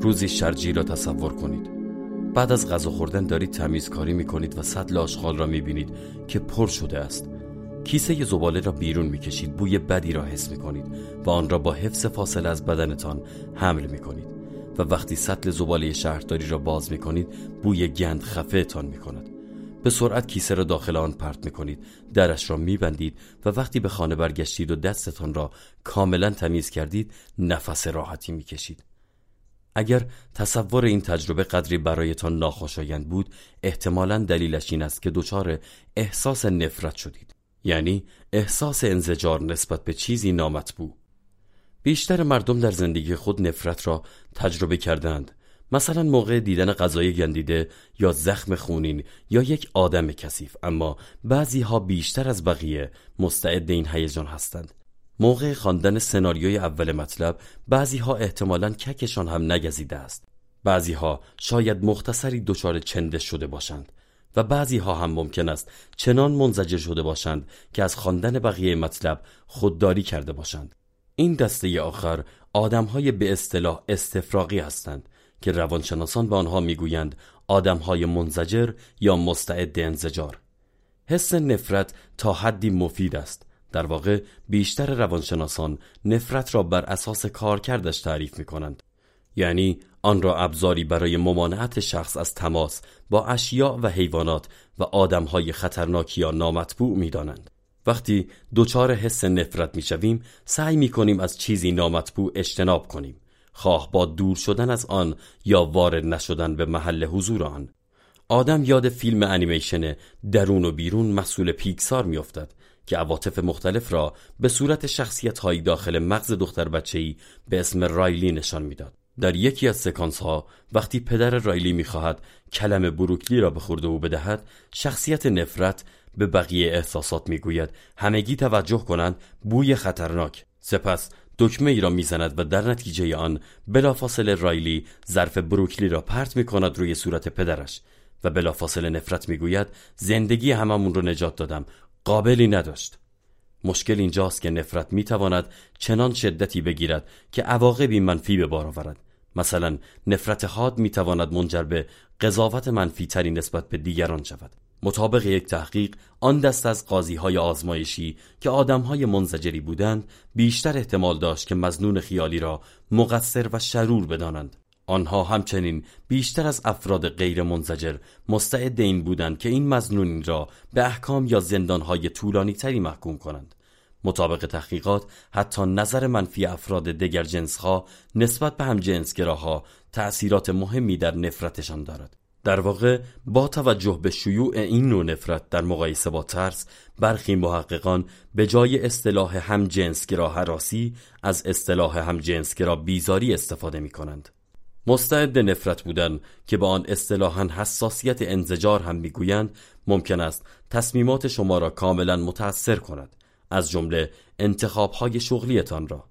روزی شرجی را تصور کنید. بعد از غذا خوردن دارید تمیزکاری می‌کنید و سطل آشغال را می‌بینید که پر شده است. کیسه زباله را بیرون می‌کشید بوی بدی را حس می‌کنید و آن را با حفظ فاصله از بدنتان حمل می‌کنید. و وقتی سطل زباله شهرداری را باز می‌کنید بوی گند خفه تان می‌کند. به سرعت کیسه را داخل آن پرت می‌کنید درش را میبندید و وقتی به خانه برگشتید و دستتان را کاملا تمیز کردید نفس راحتی می‌کشید. اگر تصور این تجربه قدری برایتان ناخوشایند بود احتمالا دلیلش این است که دچار احساس نفرت شدید. یعنی احساس انزجار نسبت به چیزی نامطبوع. بیشتر مردم در زندگی خود نفرت را تجربه کردند مثلا موقع دیدن غذای گندیده یا زخم خونین یا یک آدم کثیف اما بعضی ها بیشتر از بقیه مستعد این هیجان هستند. موقع خواندن سناریوی اول مطلب بعضی ها احتمالا ککشان هم نگزیده است. بعضی ها شاید مختصری دچار چندش شده باشند و بعضی ها هم ممکن است چنان منزجر شده باشند که از خواندن بقیه مطلب خودداری کرده باشند. این دسته آخر آدم های به اصطلاح استفراغی هستند که روانشناسان به آنها می‌گویند آدم های منزجر یا مستعد انزجار. حس نفرت تا حدی مفید است. در واقع بیشتر روانشناسان نفرت را بر اساس کارکردش تعریف می کنند یعنی آن را ابزاری برای ممانعت شخص از تماس با اشیاء و حیوانات و آدمهای خطرناک یا نامطبوع می دانند. وقتی دچار حس نفرت می شویم سعی می کنیم از چیزی نامطبوع اجتناب کنیم. خواه با دور شدن از آن یا وارد نشدن به محل حضور آن. آدم یاد فیلم انیمیشن درون و بیرون مسئول پیکسار میافتد. که عواطف مختلف را به صورت شخصیت های داخل مغز دختر بچه‌ای به اسم رایلی نشان می‌داد. در یکی از سکانس ها وقتی پدر رایلی می‌خواهد کلم بروکلی را به خورده او بدهد شخصیت نفرت به بقیه احساسات می‌گوید. همگی توجه کنند بوی خطرناک. سپس دکمه ای را می‌زند و در نتیجه آن بلافاصله رایلی ظرف بروکلی را پرت می کند روی صورت پدرش. و بلافاصله نفرت می‌گوید زندگی هممون رو نجات دادم. قابلی نداشت. مشکل اینجاست که نفرت می‌تواند چنان شدتی بگیرد که عواقبی منفی به بار آورد. مثلا نفرت حاد می‌تواند منجر به قضاوت منفی تری نسبت به دیگران شود. مطابق یک تحقیق آن دست از قاضی های آزمایشی که آدم های منزجری بودند بیشتر احتمال داشت که مزنون خیالی را مقصر و شرور بدانند. آنها همچنین بیشتر از افراد غیر منزجر مستعد این بودند که این مزنونین را به احکام یا زندانهای طولانی تری محکوم کنند. مطابق تحقیقات حتی نظر منفی افراد دگر جنسها نسبت به هم جنسگراها تأثیرات مهمی در نفرتشان دارد. در واقع با توجه به شیوع این نوع نفرت در مقایسه با ترس برخی محققان به جای اصطلاح هم جنسگرا حراسی از اصطلاح هم جنسگرا بیزاری استفاده می کنند. مستعد نفرت بودن که با آن اصطلاحا حساسیت انزجار هم می‌گویند ممکن است تصمیمات شما را کاملا متأثر کند از جمله انتخابهای شغلیتان را.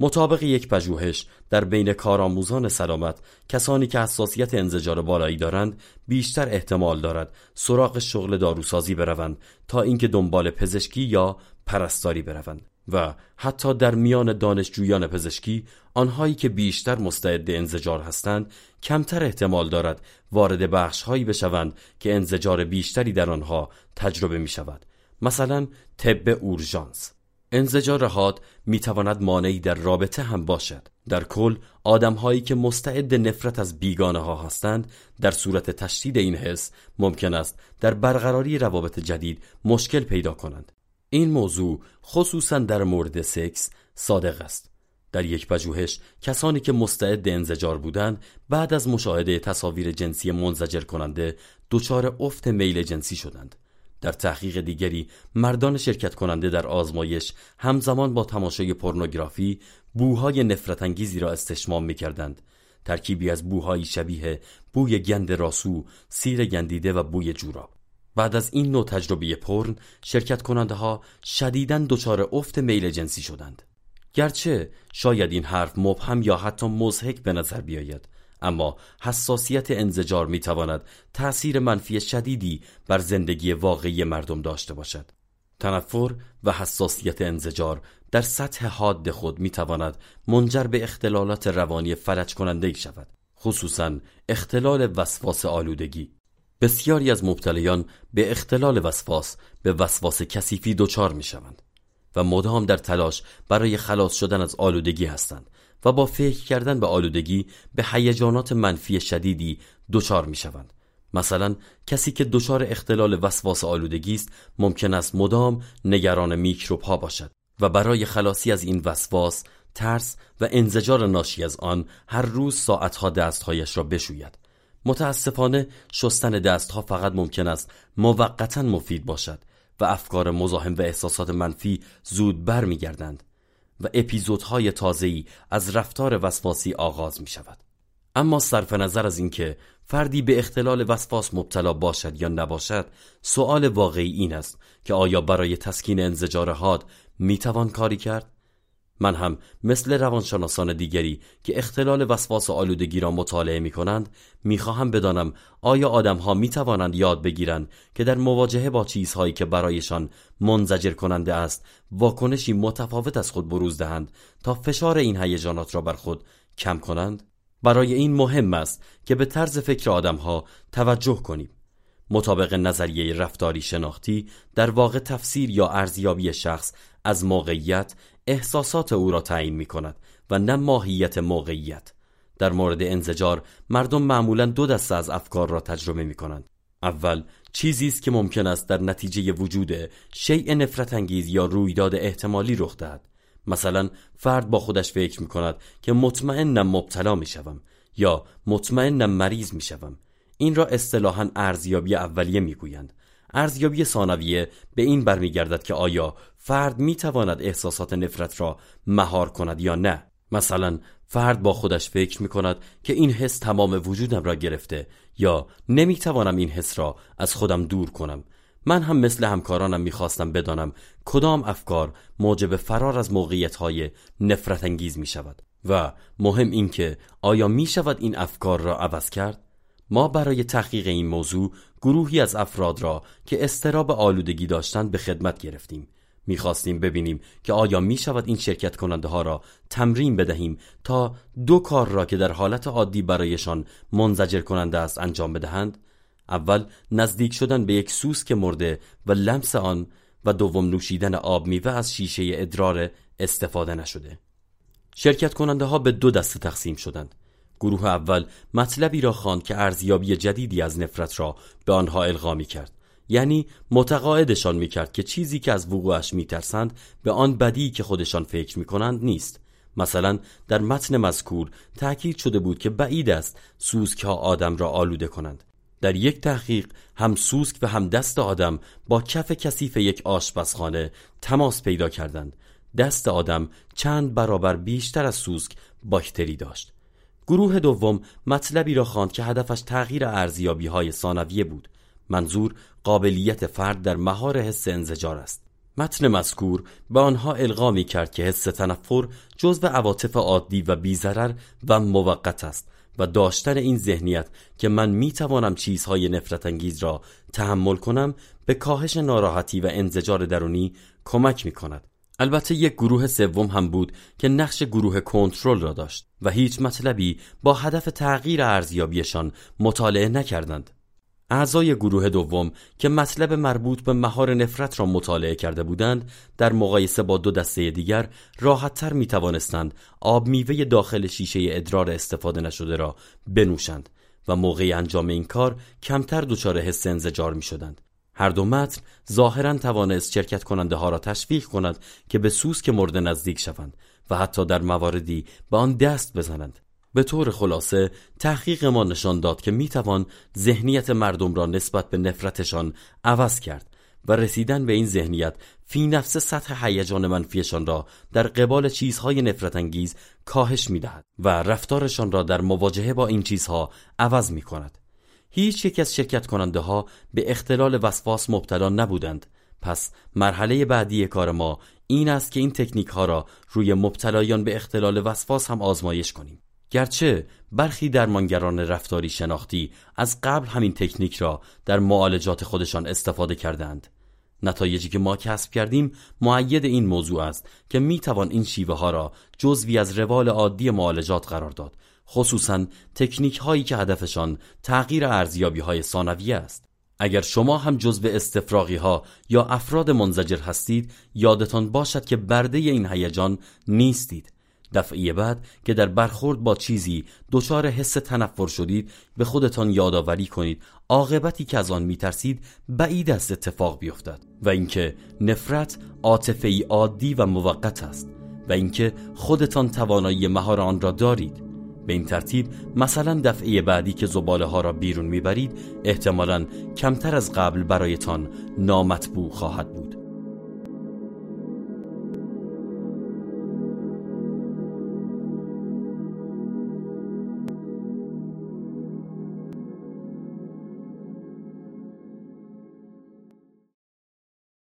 مطابق یک پژوهش در بین کارآموزان سلامت کسانی که حساسیت انزجار بالایی دارند بیشتر احتمال دارد سراغ شغل داروسازی بروند تا اینکه دنبال پزشکی یا پرستاری بروند. و حتی در میان دانشجویان پزشکی آنهایی که بیشتر مستعد انزجار هستند کمتر احتمال دارد وارد بخش هایی بشوند که انزجار بیشتری در آنها تجربه می شود مثلا طب اورژانس. انزجار حاد می تواند مانعی در رابطه هم باشد. در کل آدم هایی که مستعد نفرت از بیگانه ها هستند در صورت تشدید این حس ممکن است در برقراری روابط جدید مشکل پیدا کنند. این موضوع خصوصا در مورد سکس صادق است. در یک پژوهش کسانی که مستعد انزجار بودند بعد از مشاهده تصاویر جنسی منزجر کننده دچار افت میل جنسی شدند. در تحقیق دیگری مردان شرکت کننده در آزمایش همزمان با تماشای پورنوگرافی بوهای نفرت انگیزی را استشمام می کردند. ترکیبی از بوهایی شبیه بوی گند راسو، سیر گندیده و بوی جوراب. بعد از این نوع تجربه پرن شرکت کننده ها شدیداً دچار افت میل جنسی شدند. گرچه شاید این حرف مبهم یا حتی مزهک به نظر بیاید اما حساسیت انزجار می تواند تأثیر منفی شدیدی بر زندگی واقعی مردم داشته باشد. تنفر و حساسیت انزجار در سطح حاد خود می تواند منجر به اختلالات روانی فلج کننده شود خصوصا اختلال وسواس آلودگی. بسیاری از مبتلیان به اختلال وسواس به وسواس کثیفی دچار می شوند و مدام در تلاش برای خلاص شدن از آلودگی هستند و با فکر کردن به آلودگی به هیجانات منفی شدیدی دچار می شوند مثلا کسی که دچار اختلال وسواس آلودگی است ممکن است مدام نگران میکروب ها باشد و برای خلاصی از این وسواس ترس و انزجار ناشی از آن هر روز ساعتها دستهایش را بشوید. متاسفانه شستن دستها فقط ممکن است موقتا مفید باشد و افکار مزاحم و احساسات منفی زود بر می گردند و اپیزودهای تازه‌ای از رفتار وسواسی آغاز می شود. اما صرف نظر از اینکه فردی به اختلال وسواس مبتلا باشد یا نباشد سؤال واقعی این است که آیا برای تسکین انزجار حاد می‌توان کاری کرد من هم مثل روانشناسان دیگری که اختلال وسواس آلودگی را مطالعه می کنند می خواهم بدانم آیا آدم ها می توانند یاد بگیرند که در مواجهه با چیزهایی که برایشان منزجر کننده است واکنشی متفاوت از خود بروز دهند تا فشار این هیجانات را بر خود کم کنند؟ برای این مهم است که به طرز فکر آدم ها توجه کنیم. مطابق نظریه رفتاری شناختی در واقع تفسیر یا ارزیابی شخص از موقعیت احساسات او را تعیین می کند و نه ماهیت موقعیت. در مورد انزجار مردم معمولا دو دسته از افکار را تجربه می کنند اول چیزی است که ممکن است در نتیجه وجود شیء نفرت انگیز یا رویداد احتمالی رخ دهد. مثلا فرد با خودش فکر می کند که مطمئنم مبتلا می شوم یا مطمئنم مریض می شوم این را اصطلاحا ارزیابی اولیه می گویند ارزیابی ثانویه به این برمیگردد که آیا فرد می تواند احساسات نفرت را مهار کند یا نه. مثلا فرد با خودش فکر می کند که این حس تمام وجودم را گرفته یا نمی توانم این حس را از خودم دور کنم. من هم مثل همکارانم می‌خواستم بدانم کدام افکار موجب فرار از موقعیت های نفرت انگیز می شود و مهم این که آیا می شود این افکار را عوض کرد؟ ما برای تحقیق این موضوع گروهی از افراد را که استراب آلودگی داشتند به خدمت گرفتیم. می‌خواستیم ببینیم که آیا می شود این شرکت کننده ها را تمرین بدهیم تا دو کار را که در حالت عادی برایشان منزجر کننده است انجام بدهند. اول نزدیک شدن به یک سوسک مرده و لمس آن و دوم نوشیدن آب میوه از شیشه ادرار استفاده نشده. شرکت کننده ها به دو دسته تقسیم شدند. گروه اول مطلبی را خواند که ارزیابی جدیدی از نفرت را به آنها القا می کرد یعنی متقاعدشان می کرد که چیزی که از وقوعش می ترسند به آن بدی که خودشان فکر می کنند نیست. مثلا در متن مذکور تأکید شده بود که بعید است سوسک ها آدم را آلوده کنند. در یک تحقیق هم سوسک و هم دست آدم با کف کثیف یک آشپزخانه تماس پیدا کردند. دست آدم چند برابر بیشتر از سوسک باکتری داشت. گروه دوم مطلبی را خواند که هدفش تغییر ارزیابی های ثانویه بود منظور قابلیت فرد در مهار حس انزجار است متن مذکور به آنها القا می کرد که حس تنفر جزو عواطف عادی و بیزرر و موقت است و داشتن این ذهنیت که من می توانم چیزهای نفرت انگیز را تحمل کنم به کاهش ناراحتی و انزجار درونی کمک می کند. البته یک گروه سوم هم بود که نقش گروه کنترل را داشت و هیچ مطلبی با هدف تغییر ارزیابیشان مطالعه نکردند. اعضای گروه دوم که مطلب مربوط به مهار نفرت را مطالعه کرده بودند در مقایسه با دو دسته دیگر راحتتر می توانستند آب میوه داخل شیشه ادرار استفاده نشده را بنوشند و موقع انجام این کار کمتر دچار حس انزجار می شدند. هر دو متن ظاهرا توانست شرکت کننده ها را تشویق کند که به سوسک مرده نزدیک شوند و حتی در مواردی به آن دست بزنند به طور خلاصه تحقیق ما نشان داد که می‌توان ذهنیت مردم را نسبت به نفرتشان عوض کرد و رسیدن به این ذهنیت فی نفس سطح هیجان منفیشان را در قبال چیزهای نفرت انگیز کاهش می‌دهد و رفتارشان را در مواجهه با این چیزها عوض می کند. هیچ یک از شرکت کننده ها به اختلال وسواس مبتلا نبودند. پس مرحله بعدی کار ما این است که این تکنیک ها را روی مبتلایان به اختلال وسواس هم آزمایش کنیم. گرچه برخی درمانگران رفتاری شناختی از قبل همین تکنیک را در معالجات خودشان استفاده کردند نتایجی که ما کسب کردیم معید این موضوع است که می توان این شیوه ها را جزوی از روال عادی معالجات قرار داد خصوصا تکنیک هایی که هدفشان تغییر ارزیابی های ثانویه است. اگر شما هم جزو استفراغی ها یا افراد منزجر هستید یادتان باشد که برده این هیجان نیستید. دفعه بعد که در برخورد با چیزی دچار حس تنفر شدید به خودتان یادآوری کنید. عاقبتی که از آن میترسید بعید است اتفاق بیفتد و اینکه نفرت عاطفه ای عادی و موقت است و اینکه خودتان توانایی مهار آن را دارید. به این ترتیب مثلا دفعه بعدی که زباله ها را بیرون می‌برید احتمالا کمتر از قبل برایتان نامطبوع خواهد بود.